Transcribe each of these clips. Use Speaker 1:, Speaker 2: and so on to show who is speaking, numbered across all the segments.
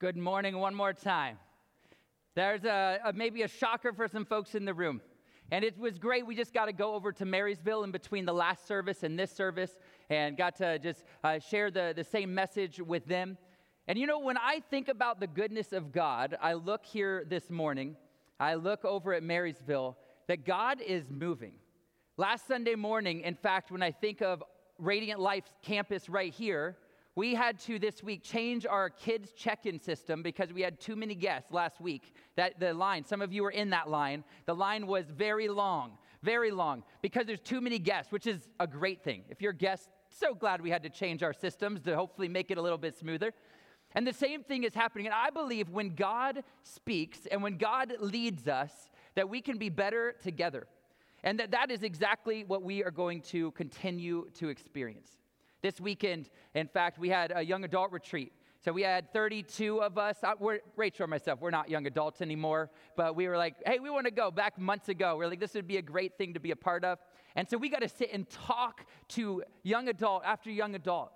Speaker 1: Good morning, one more time. There's a, a, maybe a shocker for some folks in the room. And it was great. We just got to go over to Marysville in between the last service and this service and got to just uh, share the, the same message with them. And you know, when I think about the goodness of God, I look here this morning, I look over at Marysville, that God is moving. Last Sunday morning, in fact, when I think of Radiant Life campus right here, we had to this week change our kids check-in system because we had too many guests last week. That the line some of you were in that line. The line was very long very long because there's too many guests which is a great thing. If you're guests so glad we had to change our systems to hopefully make it a little bit smoother. And the same thing is happening and i believe when god speaks and when god leads us that we can be better together. And that that is exactly what we are going to continue to experience this weekend, in fact, we had a young adult retreat. So we had 32 of us. I, we're, Rachel and myself, we're not young adults anymore, but we were like, hey, we want to go back months ago. We are like, this would be a great thing to be a part of. And so we got to sit and talk to young adult after young adult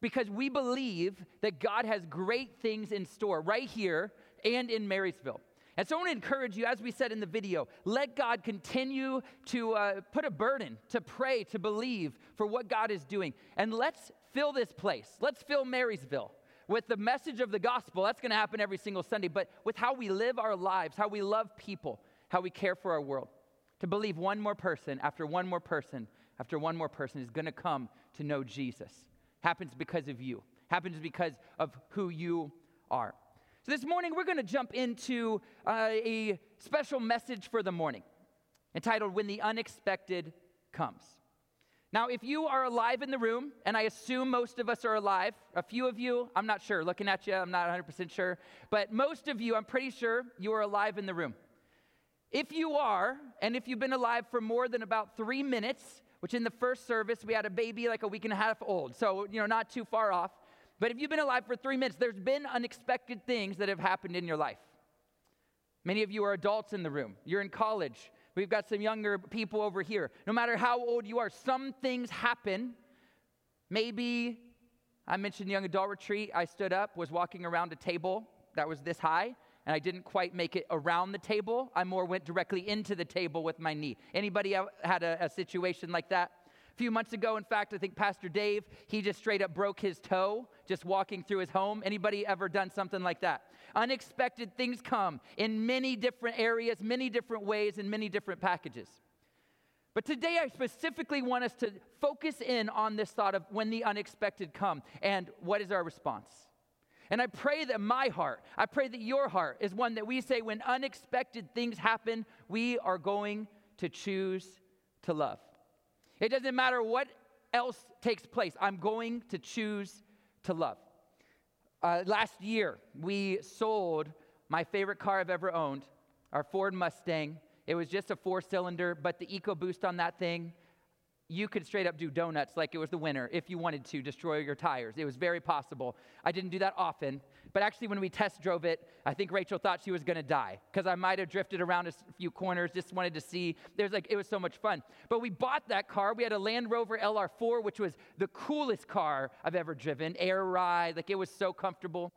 Speaker 1: because we believe that God has great things in store right here and in Marysville. And so I want to encourage you, as we said in the video, let God continue to uh, put a burden, to pray, to believe for what God is doing. And let's fill this place. Let's fill Marysville with the message of the gospel. That's going to happen every single Sunday, but with how we live our lives, how we love people, how we care for our world. To believe one more person after one more person after one more person is going to come to know Jesus. Happens because of you, happens because of who you are. So, this morning we're going to jump into uh, a special message for the morning entitled When the Unexpected Comes. Now, if you are alive in the room, and I assume most of us are alive, a few of you, I'm not sure, looking at you, I'm not 100% sure, but most of you, I'm pretty sure you are alive in the room. If you are, and if you've been alive for more than about three minutes, which in the first service we had a baby like a week and a half old, so, you know, not too far off. But if you've been alive for three minutes, there's been unexpected things that have happened in your life. Many of you are adults in the room, you're in college. We've got some younger people over here. No matter how old you are, some things happen. Maybe I mentioned young adult retreat. I stood up, was walking around a table that was this high, and I didn't quite make it around the table. I more went directly into the table with my knee. Anybody had a, a situation like that? A few months ago, in fact, I think Pastor Dave, he just straight up broke his toe just walking through his home. Anybody ever done something like that? Unexpected things come in many different areas, many different ways, in many different packages. But today I specifically want us to focus in on this thought of when the unexpected come and what is our response. And I pray that my heart, I pray that your heart is one that we say when unexpected things happen, we are going to choose to love. It doesn't matter what else takes place, I'm going to choose to love. Uh, last year, we sold my favorite car I've ever owned, our Ford Mustang. It was just a four cylinder, but the EcoBoost on that thing you could straight up do donuts like it was the winter if you wanted to destroy your tires. It was very possible. I didn't do that often, but actually, when we test drove it, I think Rachel thought she was gonna die because I might have drifted around a few corners, just wanted to see. There's like, it was so much fun. But we bought that car. We had a Land Rover LR4, which was the coolest car I've ever driven, air ride, like it was so comfortable.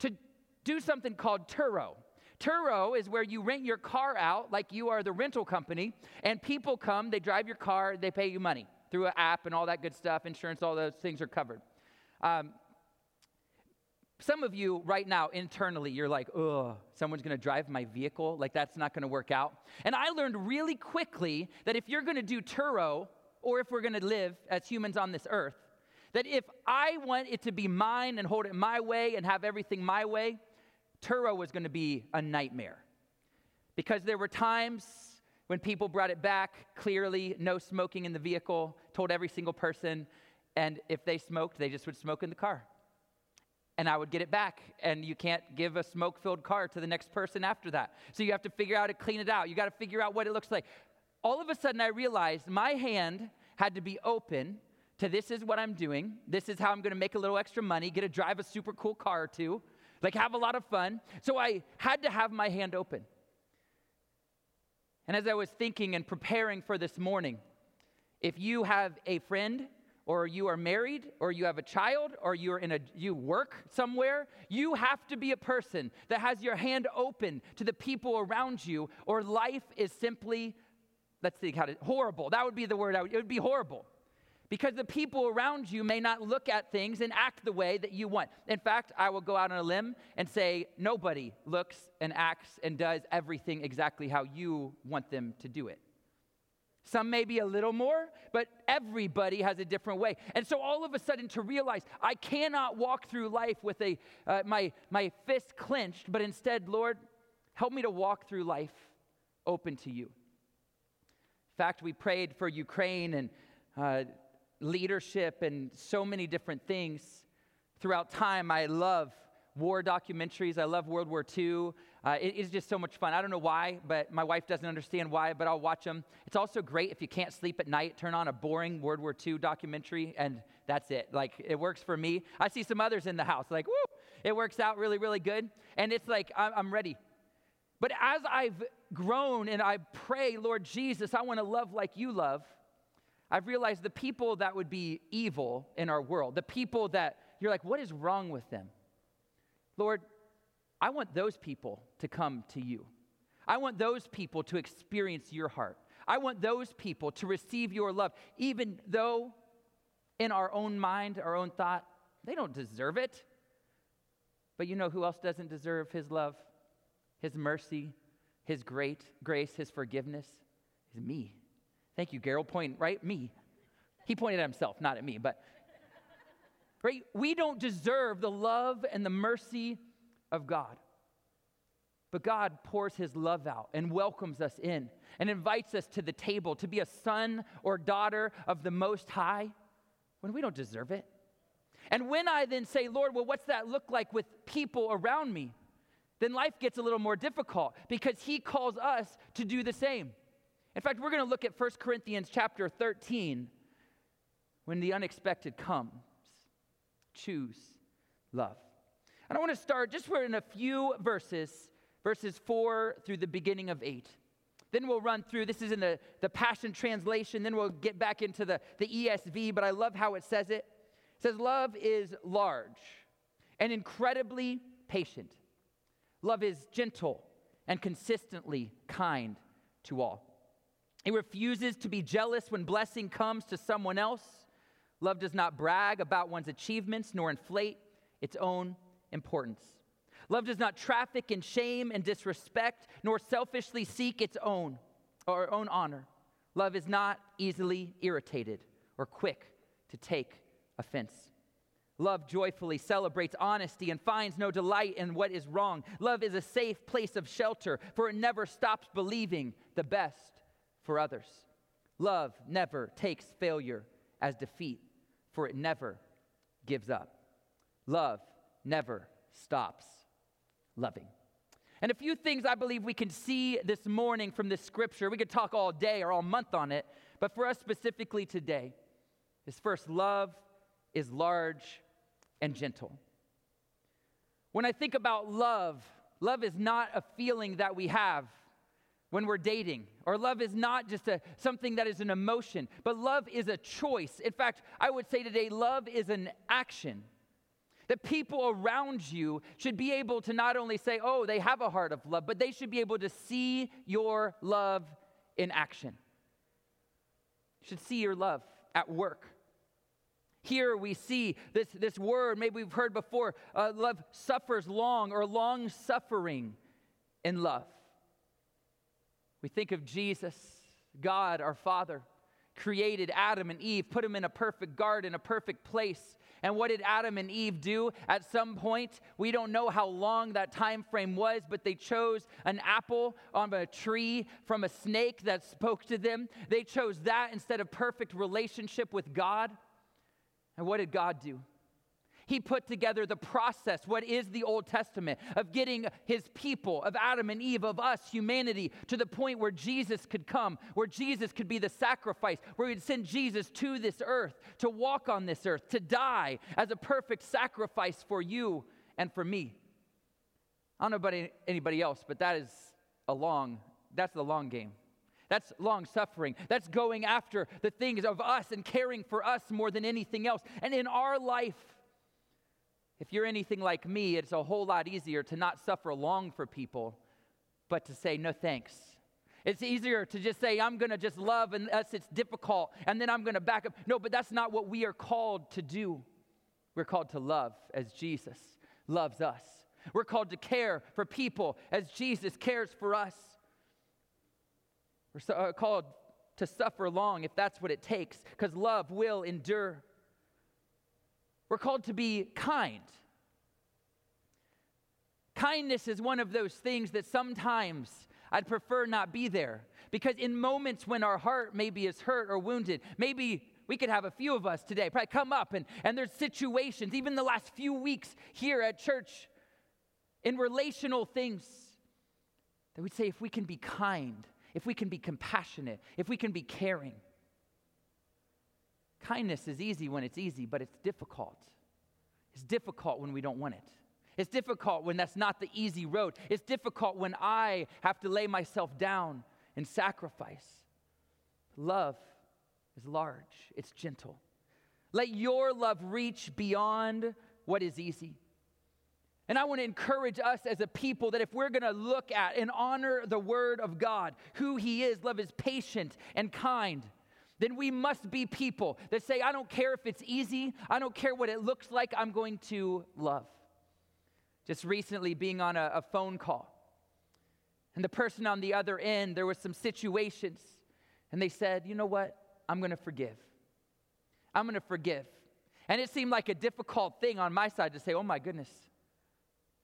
Speaker 1: To do something called Turo. Turo is where you rent your car out like you are the rental company, and people come, they drive your car, they pay you money through an app and all that good stuff. Insurance, all those things are covered. Um, some of you right now internally, you're like, oh, someone's gonna drive my vehicle? Like, that's not gonna work out. And I learned really quickly that if you're gonna do Turo, or if we're gonna live as humans on this earth, that if I want it to be mine and hold it my way and have everything my way, Turo was going to be a nightmare because there were times when people brought it back clearly, no smoking in the vehicle, told every single person, and if they smoked, they just would smoke in the car. And I would get it back, and you can't give a smoke filled car to the next person after that. So you have to figure out how to clean it out. You got to figure out what it looks like. All of a sudden, I realized my hand had to be open to this is what I'm doing. This is how I'm going to make a little extra money, get to drive a super cool car or two like have a lot of fun. So I had to have my hand open. And as I was thinking and preparing for this morning, if you have a friend or you are married or you have a child or you're in a you work somewhere you have to be a person that has your hand open to the people around you or life is simply let's think how to horrible that would be the word I would, it would be horrible because the people around you may not look at things and act the way that you want in fact i will go out on a limb and say nobody looks and acts and does everything exactly how you want them to do it some may be a little more, but everybody has a different way. And so all of a sudden to realize I cannot walk through life with a, uh, my, my fist clenched, but instead, Lord, help me to walk through life open to you. In fact, we prayed for Ukraine and uh, leadership and so many different things throughout time. I love war documentaries. I love World War II. Uh, it is just so much fun. I don't know why, but my wife doesn't understand why, but I'll watch them. It's also great if you can't sleep at night, turn on a boring World War II documentary, and that's it. Like, it works for me. I see some others in the house, like, woo, it works out really, really good. And it's like, I'm ready. But as I've grown and I pray, Lord Jesus, I want to love like you love, I've realized the people that would be evil in our world, the people that you're like, what is wrong with them? Lord, I want those people to come to you. I want those people to experience your heart. I want those people to receive your love, even though in our own mind, our own thought, they don't deserve it. But you know who else doesn't deserve his love, his mercy, his great grace, his forgiveness? Is me. Thank you, Gerald. Point right, me. He pointed at himself, not at me, but right? We don't deserve the love and the mercy of God. But God pours his love out and welcomes us in and invites us to the table to be a son or daughter of the Most High when we don't deserve it. And when I then say, Lord, well, what's that look like with people around me? Then life gets a little more difficult because he calls us to do the same. In fact, we're going to look at 1 Corinthians chapter 13 when the unexpected comes choose love. And I want to start just for in a few verses, verses four through the beginning of eight. Then we'll run through, this is in the, the Passion Translation, then we'll get back into the, the ESV, but I love how it says it. It says, Love is large and incredibly patient. Love is gentle and consistently kind to all. It refuses to be jealous when blessing comes to someone else Love does not brag about one's achievements nor inflate its own importance. Love does not traffic in shame and disrespect nor selfishly seek its own or own honor. Love is not easily irritated or quick to take offense. Love joyfully celebrates honesty and finds no delight in what is wrong. Love is a safe place of shelter, for it never stops believing the best for others. Love never takes failure as defeat for it never gives up. Love never stops loving. And a few things I believe we can see this morning from this scripture. We could talk all day or all month on it, but for us specifically today, is first, love is large and gentle. When I think about love, love is not a feeling that we have when we're dating. Or love is not just a, something that is an emotion, but love is a choice. In fact, I would say today, love is an action. That people around you should be able to not only say, oh, they have a heart of love, but they should be able to see your love in action. You should see your love at work. Here we see this, this word, maybe we've heard before uh, love suffers long or long suffering in love. We think of Jesus, God, our Father, created Adam and Eve, put them in a perfect garden, a perfect place. And what did Adam and Eve do? At some point, we don't know how long that time frame was, but they chose an apple on a tree from a snake that spoke to them. They chose that instead of perfect relationship with God. And what did God do? He put together the process, what is the Old Testament, of getting his people, of Adam and Eve, of us, humanity, to the point where Jesus could come, where Jesus could be the sacrifice, where we'd send Jesus to this earth, to walk on this earth, to die as a perfect sacrifice for you and for me. I don't know about anybody else, but that is a long, that's the long game. That's long suffering. That's going after the things of us and caring for us more than anything else. And in our life, if you're anything like me, it's a whole lot easier to not suffer long for people, but to say, no thanks. It's easier to just say, I'm going to just love unless it's difficult, and then I'm going to back up. No, but that's not what we are called to do. We're called to love as Jesus loves us. We're called to care for people as Jesus cares for us. We're so, uh, called to suffer long if that's what it takes, because love will endure. We're called to be kind. Kindness is one of those things that sometimes I'd prefer not be there. Because in moments when our heart maybe is hurt or wounded, maybe we could have a few of us today probably come up and, and there's situations, even the last few weeks here at church, in relational things, that we'd say if we can be kind, if we can be compassionate, if we can be caring. Kindness is easy when it's easy, but it's difficult. It's difficult when we don't want it. It's difficult when that's not the easy road. It's difficult when I have to lay myself down and sacrifice. Love is large, it's gentle. Let your love reach beyond what is easy. And I want to encourage us as a people that if we're going to look at and honor the Word of God, who He is, love is patient and kind, then we must be people that say, I don't care if it's easy, I don't care what it looks like, I'm going to love. Just recently, being on a, a phone call, and the person on the other end, there was some situations, and they said, You know what? I'm going to forgive. I'm going to forgive. And it seemed like a difficult thing on my side to say, Oh my goodness,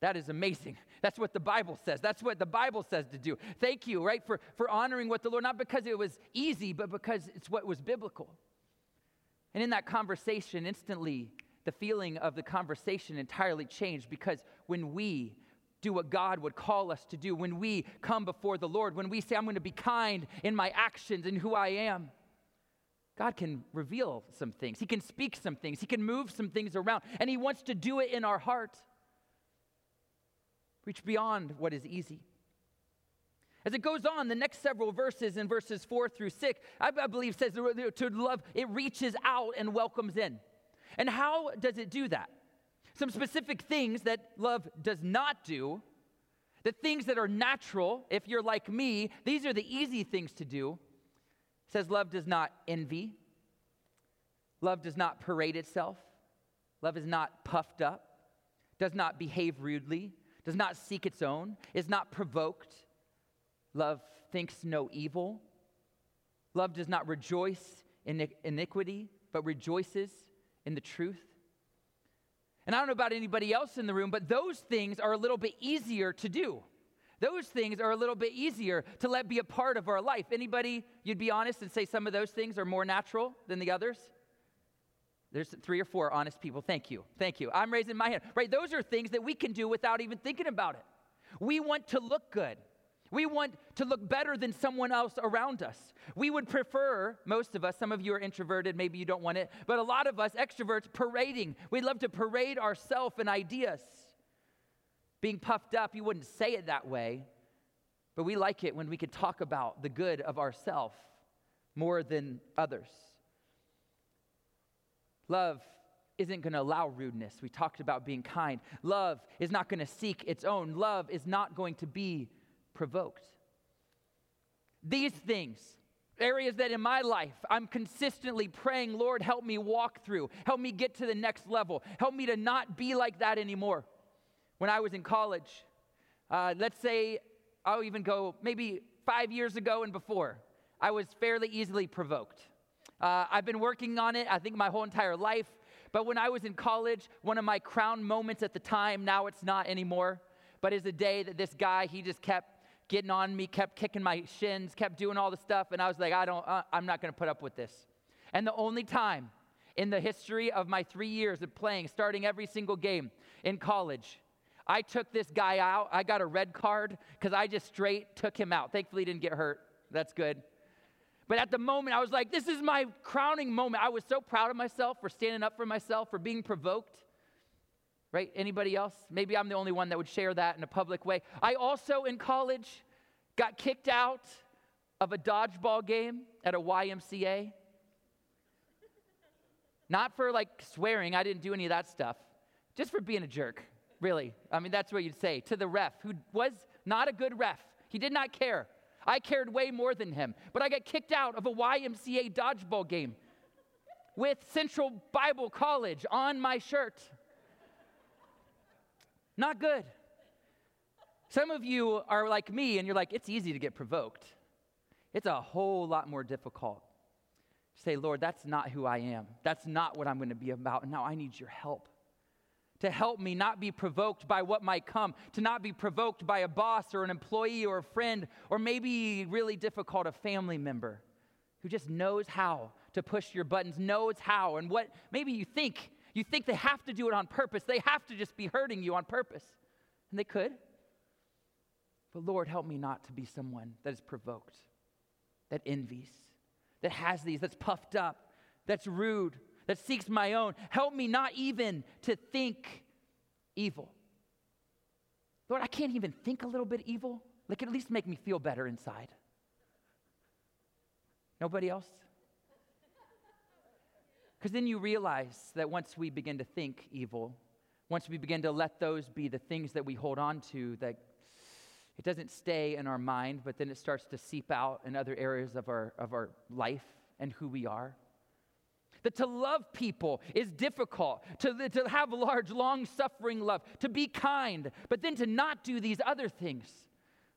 Speaker 1: that is amazing. That's what the Bible says. That's what the Bible says to do. Thank you, right, for, for honoring what the Lord, not because it was easy, but because it's what was biblical. And in that conversation, instantly, the feeling of the conversation entirely changed because when we do what God would call us to do, when we come before the Lord, when we say, I'm going to be kind in my actions and who I am, God can reveal some things. He can speak some things. He can move some things around. And He wants to do it in our heart. Reach beyond what is easy. As it goes on, the next several verses in verses four through six, I, I believe says to love, it reaches out and welcomes in. And how does it do that? Some specific things that love does not do, the things that are natural, if you're like me, these are the easy things to do says love does not envy, love does not parade itself, love is not puffed up, does not behave rudely, does not seek its own, is not provoked. Love thinks no evil. Love does not rejoice in iniquity, but rejoices in the truth. And I don't know about anybody else in the room, but those things are a little bit easier to do. Those things are a little bit easier to let be a part of our life. Anybody, you'd be honest and say some of those things are more natural than the others? There's three or four honest people. Thank you. Thank you. I'm raising my hand. Right? Those are things that we can do without even thinking about it. We want to look good. We want to look better than someone else around us. We would prefer, most of us, some of you are introverted, maybe you don't want it, but a lot of us extroverts parading. We love to parade ourselves and ideas being puffed up, you wouldn't say it that way, but we like it when we could talk about the good of ourself more than others. Love isn't going to allow rudeness. We talked about being kind. Love is not going to seek its own. Love is not going to be provoked. These things, areas that in my life I'm consistently praying, Lord, help me walk through, help me get to the next level, help me to not be like that anymore when I was in college. Uh, let's say I'll even go maybe five years ago and before, I was fairly easily provoked. Uh, I've been working on it, I think, my whole entire life. But when I was in college, one of my crown moments at the time, now it's not anymore, but is a day that this guy, he just kept getting on me, kept kicking my shins, kept doing all the stuff. And I was like, I don't, uh, I'm not going to put up with this. And the only time in the history of my three years of playing, starting every single game in college, I took this guy out. I got a red card because I just straight took him out. Thankfully, he didn't get hurt. That's good. But at the moment, I was like, this is my crowning moment. I was so proud of myself for standing up for myself, for being provoked. Right? Anybody else? Maybe I'm the only one that would share that in a public way. I also, in college, got kicked out of a dodgeball game at a YMCA? Not for like swearing, I didn't do any of that stuff, just for being a jerk, really. I mean, that's what you'd say to the ref, who was not a good ref. He did not care. I cared way more than him. But I got kicked out of a YMCA dodgeball game with Central Bible College on my shirt. Not good. Some of you are like me and you're like, it's easy to get provoked. It's a whole lot more difficult. to Say, Lord, that's not who I am. That's not what I'm going to be about. Now I need your help to help me not be provoked by what might come, to not be provoked by a boss or an employee or a friend, or maybe really difficult, a family member who just knows how to push your buttons, knows how, and what maybe you think. You think they have to do it on purpose. They have to just be hurting you on purpose. And they could. But Lord, help me not to be someone that is provoked, that envies, that has these, that's puffed up, that's rude, that seeks my own. Help me not even to think evil. Lord, I can't even think a little bit evil. Like, at least make me feel better inside. Nobody else? Because then you realize that once we begin to think evil, once we begin to let those be the things that we hold on to, that it doesn't stay in our mind, but then it starts to seep out in other areas of our, of our life and who we are. That to love people is difficult, to, to have large, long suffering love, to be kind, but then to not do these other things.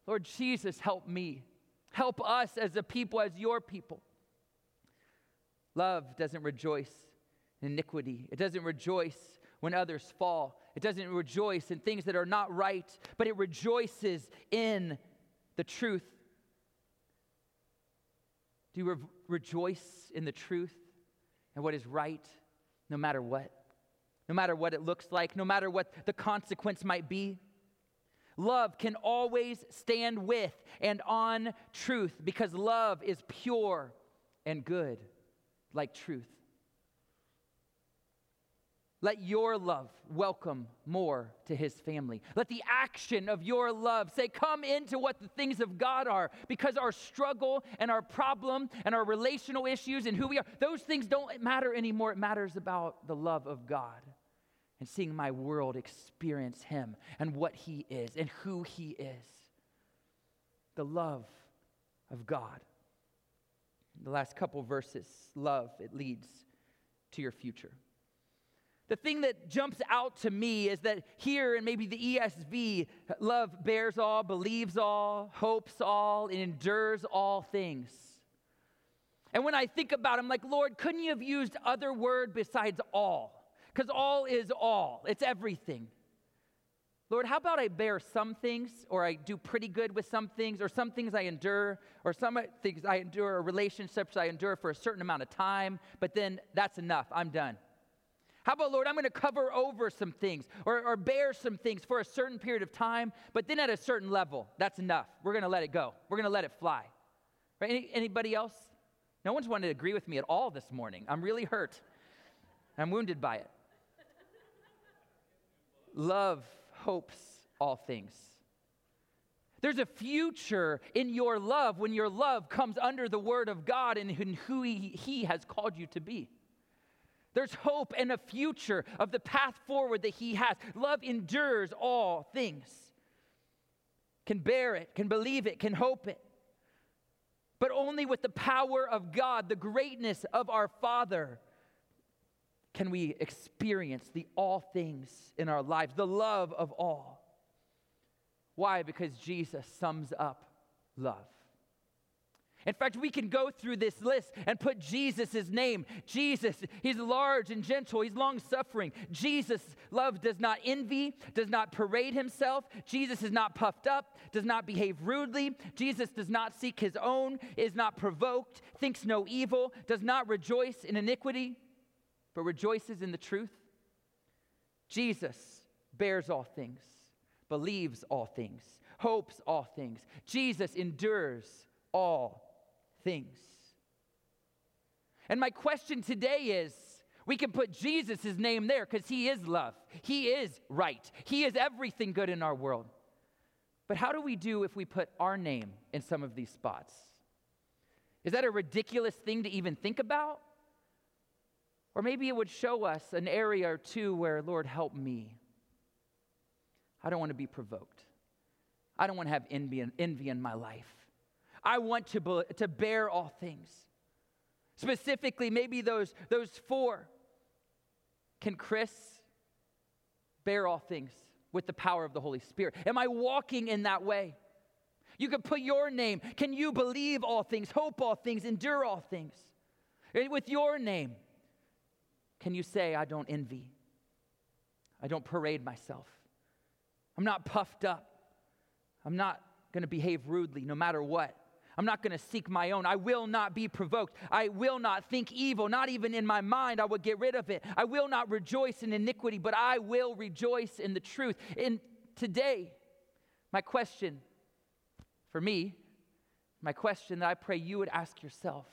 Speaker 1: Lord Jesus, help me. Help us as a people, as your people. Love doesn't rejoice in iniquity, it doesn't rejoice when others fall, it doesn't rejoice in things that are not right, but it rejoices in the truth. Do you re- rejoice in the truth and what is right no matter what? No matter what it looks like, no matter what the consequence might be? Love can always stand with and on truth because love is pure and good like truth. Let your love welcome more to his family. Let the action of your love say, Come into what the things of God are, because our struggle and our problem and our relational issues and who we are, those things don't matter anymore. It matters about the love of God and seeing my world experience him and what he is and who he is. The love of God. The last couple verses love, it leads to your future. The thing that jumps out to me is that here in maybe the ESV, love bears all, believes all, hopes all, and endures all things. And when I think about it, I'm like, Lord, couldn't you have used other word besides all? Because all is all, it's everything. Lord, how about I bear some things, or I do pretty good with some things, or some things I endure, or some things I endure, or relationships I endure for a certain amount of time, but then that's enough. I'm done. How about, Lord, I'm going to cover over some things or, or bear some things for a certain period of time, but then at a certain level, that's enough. We're going to let it go. We're going to let it fly. Right? Any, anybody else? No one's wanted to agree with me at all this morning. I'm really hurt. I'm wounded by it. Love hopes all things. There's a future in your love when your love comes under the word of God and who he, he has called you to be. There's hope and a future of the path forward that He has. Love endures all things, can bear it, can believe it, can hope it. But only with the power of God, the greatness of our Father, can we experience the all things in our lives, the love of all. Why? Because Jesus sums up love. In fact, we can go through this list and put Jesus' name. Jesus, he's large and gentle, he's long suffering. Jesus' love does not envy, does not parade himself. Jesus is not puffed up, does not behave rudely. Jesus does not seek his own, is not provoked, thinks no evil, does not rejoice in iniquity, but rejoices in the truth. Jesus bears all things, believes all things, hopes all things. Jesus endures all things. And my question today is we can put Jesus' name there because he is love, he is right, he is everything good in our world. But how do we do if we put our name in some of these spots? Is that a ridiculous thing to even think about? Or maybe it would show us an area or two where, Lord, help me. I don't want to be provoked. I don't want to have envy, in my life. I want to, to bear all things. Specifically, maybe those, those four. Can Chris bear all things with the power of the Holy Spirit? Am I walking in that way? You can put your name. Can you believe all things, hope all things, endure all things? With your name, can you say, I don't envy? I don't parade myself. I'm not puffed up. I'm not going to behave rudely no matter what. I'm not going to seek my own. I will not be provoked. I will not think evil, not even in my mind. I will get rid of it. I will not rejoice in iniquity, but I will rejoice in the truth. And today, my question for me, my question that I pray you would ask yourself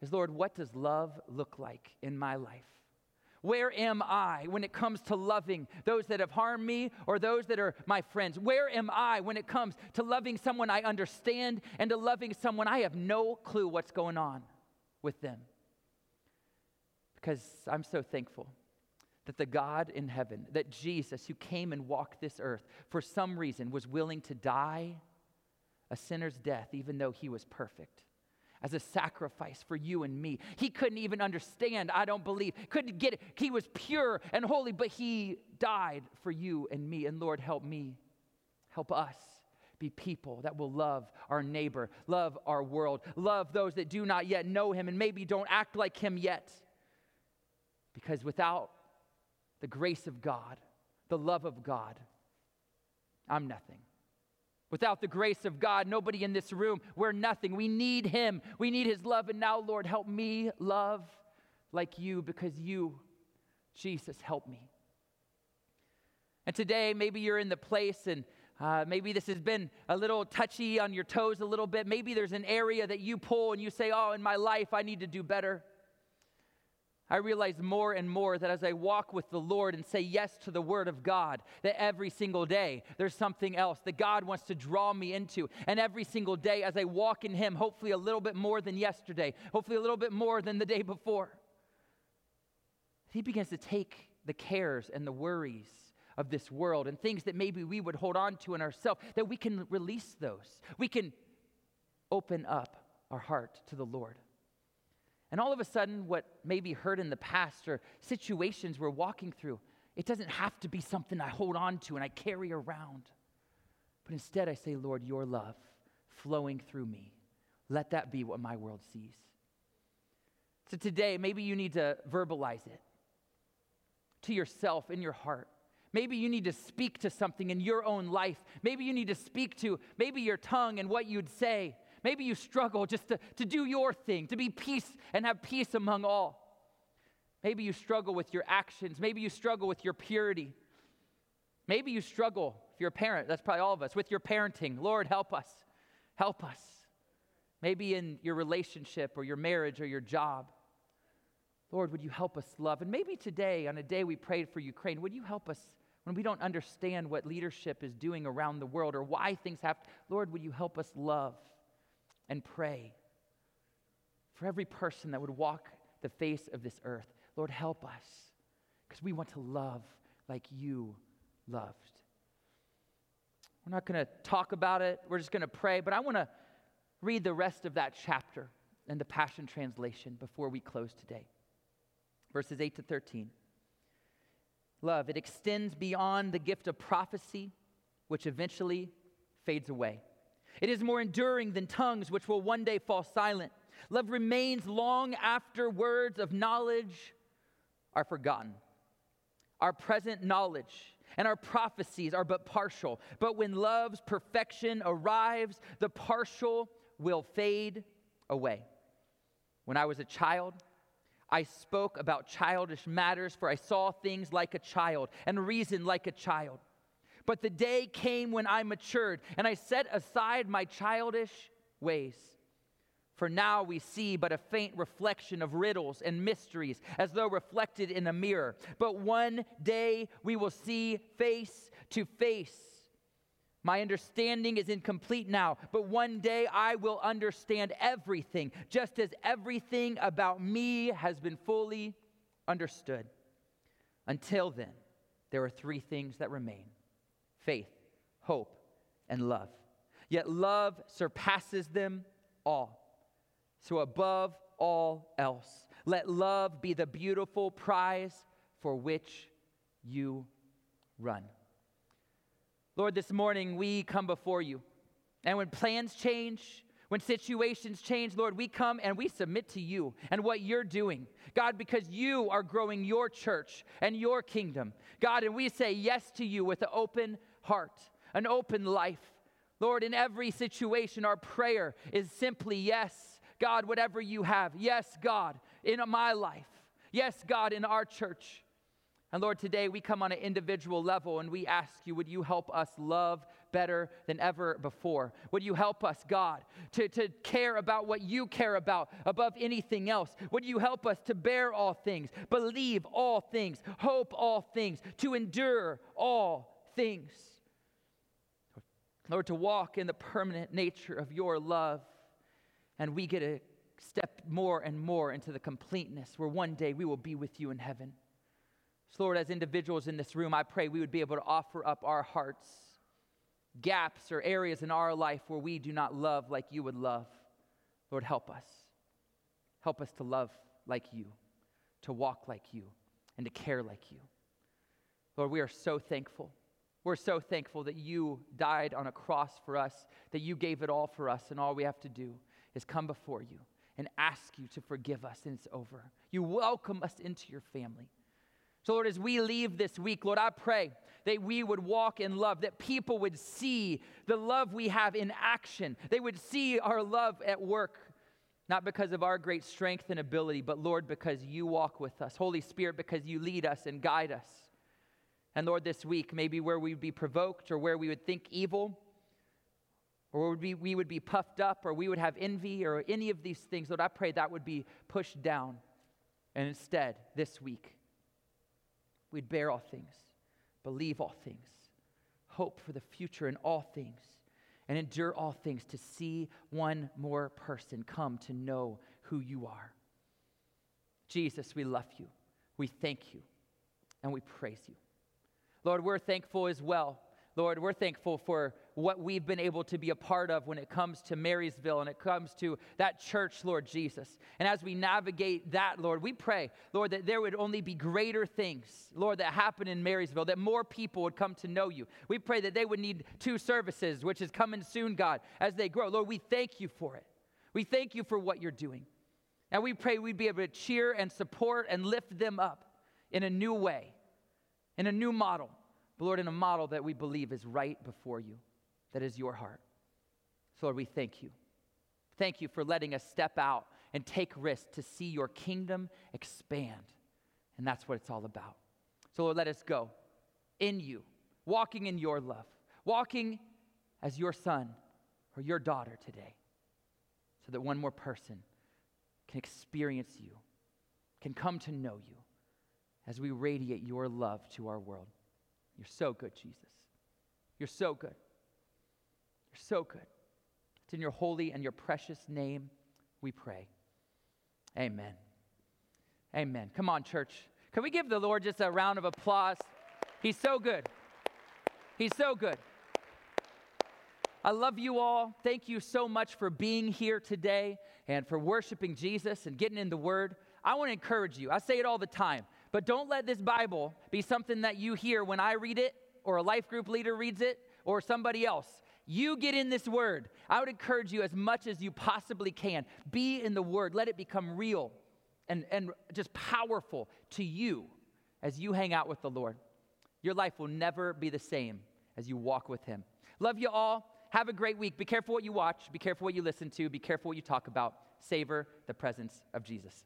Speaker 1: is Lord, what does love look like in my life? Where am I when it comes to loving those that have harmed me or those that are my friends? Where am I when it comes to loving someone I understand and to loving someone I have no clue what's going on with them? Because I'm so thankful that the God in heaven, that Jesus, who came and walked this earth, for some reason was willing to die a sinner's death, even though he was perfect as a sacrifice for you and me. He couldn't even understand, I don't believe, couldn't get it. He was pure and holy, but he died for you and me. And Lord, help me, help us be people that will love our neighbor, love our world, love those that do not yet know him and maybe don't act like him yet. Because without the grace of God, the love of God, I'm nothing. Without the grace of God, nobody in this room, we're nothing. We need Him. We need His love. And now, Lord, help me love like you because you, Jesus, help me. And today, maybe you're in the place and uh, maybe this has been a little touchy on your toes a little bit. Maybe there's an area that you pull and you say, Oh, in my life, I need to do better. I realize more and more that as I walk with the Lord and say yes to the Word of God, that every single day there's something else that God wants to draw me into. And every single day as I walk in Him, hopefully a little bit more than yesterday, hopefully a little bit more than the day before, He begins to take the cares and the worries of this world and things that maybe we would hold on to in ourselves, that we can release those. We can open up our heart to the Lord. And all of a sudden, what maybe hurt in the past or situations we're walking through, it doesn't have to be something I hold on to and I carry around. But instead, I say, Lord, your love flowing through me. Let that be what my world sees. So today, maybe you need to verbalize it to yourself in your heart. Maybe you need to speak to something in your own life. Maybe you need to speak to maybe your tongue and what you'd say. Maybe you struggle just to, to do your thing, to be peace and have peace among all. Maybe you struggle with your actions. Maybe you struggle with your purity. Maybe you struggle, if you're a parent, that's probably all of us, with your parenting. Lord, help us. Help us. Maybe in your relationship or your marriage or your job. Lord, would you help us love? And maybe today, on a day we prayed for Ukraine, would you help us when we don't understand what leadership is doing around the world or why things happen? Lord, would you help us love? And pray for every person that would walk the face of this earth. Lord, help us because we want to love like you loved. We're not going to talk about it, we're just going to pray, but I want to read the rest of that chapter in the Passion Translation before we close today. Verses 8 to 13. Love, it extends beyond the gift of prophecy, which eventually fades away. It is more enduring than tongues, which will one day fall silent. Love remains long after words of knowledge are forgotten. Our present knowledge and our prophecies are but partial. But when love's perfection arrives, the partial will fade away. When I was a child, I spoke about childish matters, for I saw things like a child and reasoned like a child. But the day came when I matured, and I set aside my childish ways. For now we see but a faint reflection of riddles and mysteries, as though reflected in a mirror. But one day we will see face to face. My understanding is incomplete now, but one day I will understand everything, just as everything about me has been fully understood. Until then, there are three things that remain faith, hope, and love. Yet love surpasses them all. So, above all else, let love be the beautiful prize for which you run. Lord, this morning we come before you. And when plans change, when situations change, Lord, we come and we submit to you and what you're doing. God, because you are growing your church and your kingdom. God, and we say yes to you with an open heart, an open life. Lord, in every situation, our prayer is simply yes, God, whatever you have. Yes, God, in my life. Yes, God, in our church. And Lord, today we come on an individual level and we ask you, would you help us love better than ever before? Would you help us, God, to, to care about what you care about above anything else? Would you help us to bear all things, believe all things, hope all things, to endure all things? Lord, to walk in the permanent nature of your love, and we get to step more and more into the completeness where one day we will be with you in heaven. So, Lord, as individuals in this room, I pray we would be able to offer up our hearts, gaps or areas in our life where we do not love like you would love. Lord, help us. Help us to love like you, to walk like you, and to care like you. Lord, we are so thankful. We're so thankful that you died on a cross for us, that you gave it all for us, and all we have to do is come before you and ask you to forgive us, and it's over. You welcome us into your family. So, Lord, as we leave this week, Lord, I pray that we would walk in love, that people would see the love we have in action. They would see our love at work, not because of our great strength and ability, but, Lord, because you walk with us. Holy Spirit, because you lead us and guide us. And, Lord, this week, maybe where we would be provoked or where we would think evil, or would we, we would be puffed up, or we would have envy, or any of these things, Lord, I pray that would be pushed down. And instead, this week, we'd bear all things, believe all things, hope for the future in all things, and endure all things to see one more person come to know who you are. Jesus, we love you. We thank you and we praise you. Lord, we're thankful as well Lord, we're thankful for what we've been able to be a part of when it comes to Marysville and it comes to that church, Lord Jesus. And as we navigate that, Lord, we pray, Lord, that there would only be greater things, Lord, that happen in Marysville, that more people would come to know you. We pray that they would need two services, which is coming soon, God, as they grow. Lord, we thank you for it. We thank you for what you're doing. And we pray we'd be able to cheer and support and lift them up in a new way, in a new model. But Lord, in a model that we believe is right before you, that is your heart. So, Lord, we thank you. Thank you for letting us step out and take risks to see your kingdom expand. And that's what it's all about. So, Lord, let us go in you, walking in your love, walking as your son or your daughter today, so that one more person can experience you, can come to know you as we radiate your love to our world. You're so good, Jesus. You're so good. You're so good. It's in your holy and your precious name we pray. Amen. Amen. Come on, church. Can we give the Lord just a round of applause? He's so good. He's so good. I love you all. Thank you so much for being here today and for worshiping Jesus and getting in the Word. I want to encourage you. I say it all the time. But don't let this Bible be something that you hear when I read it, or a life group leader reads it, or somebody else. You get in this word. I would encourage you as much as you possibly can. Be in the word. Let it become real and, and just powerful to you as you hang out with the Lord. Your life will never be the same as you walk with Him. Love you all. Have a great week. Be careful what you watch. Be careful what you listen to. Be careful what you talk about. Savor the presence of Jesus.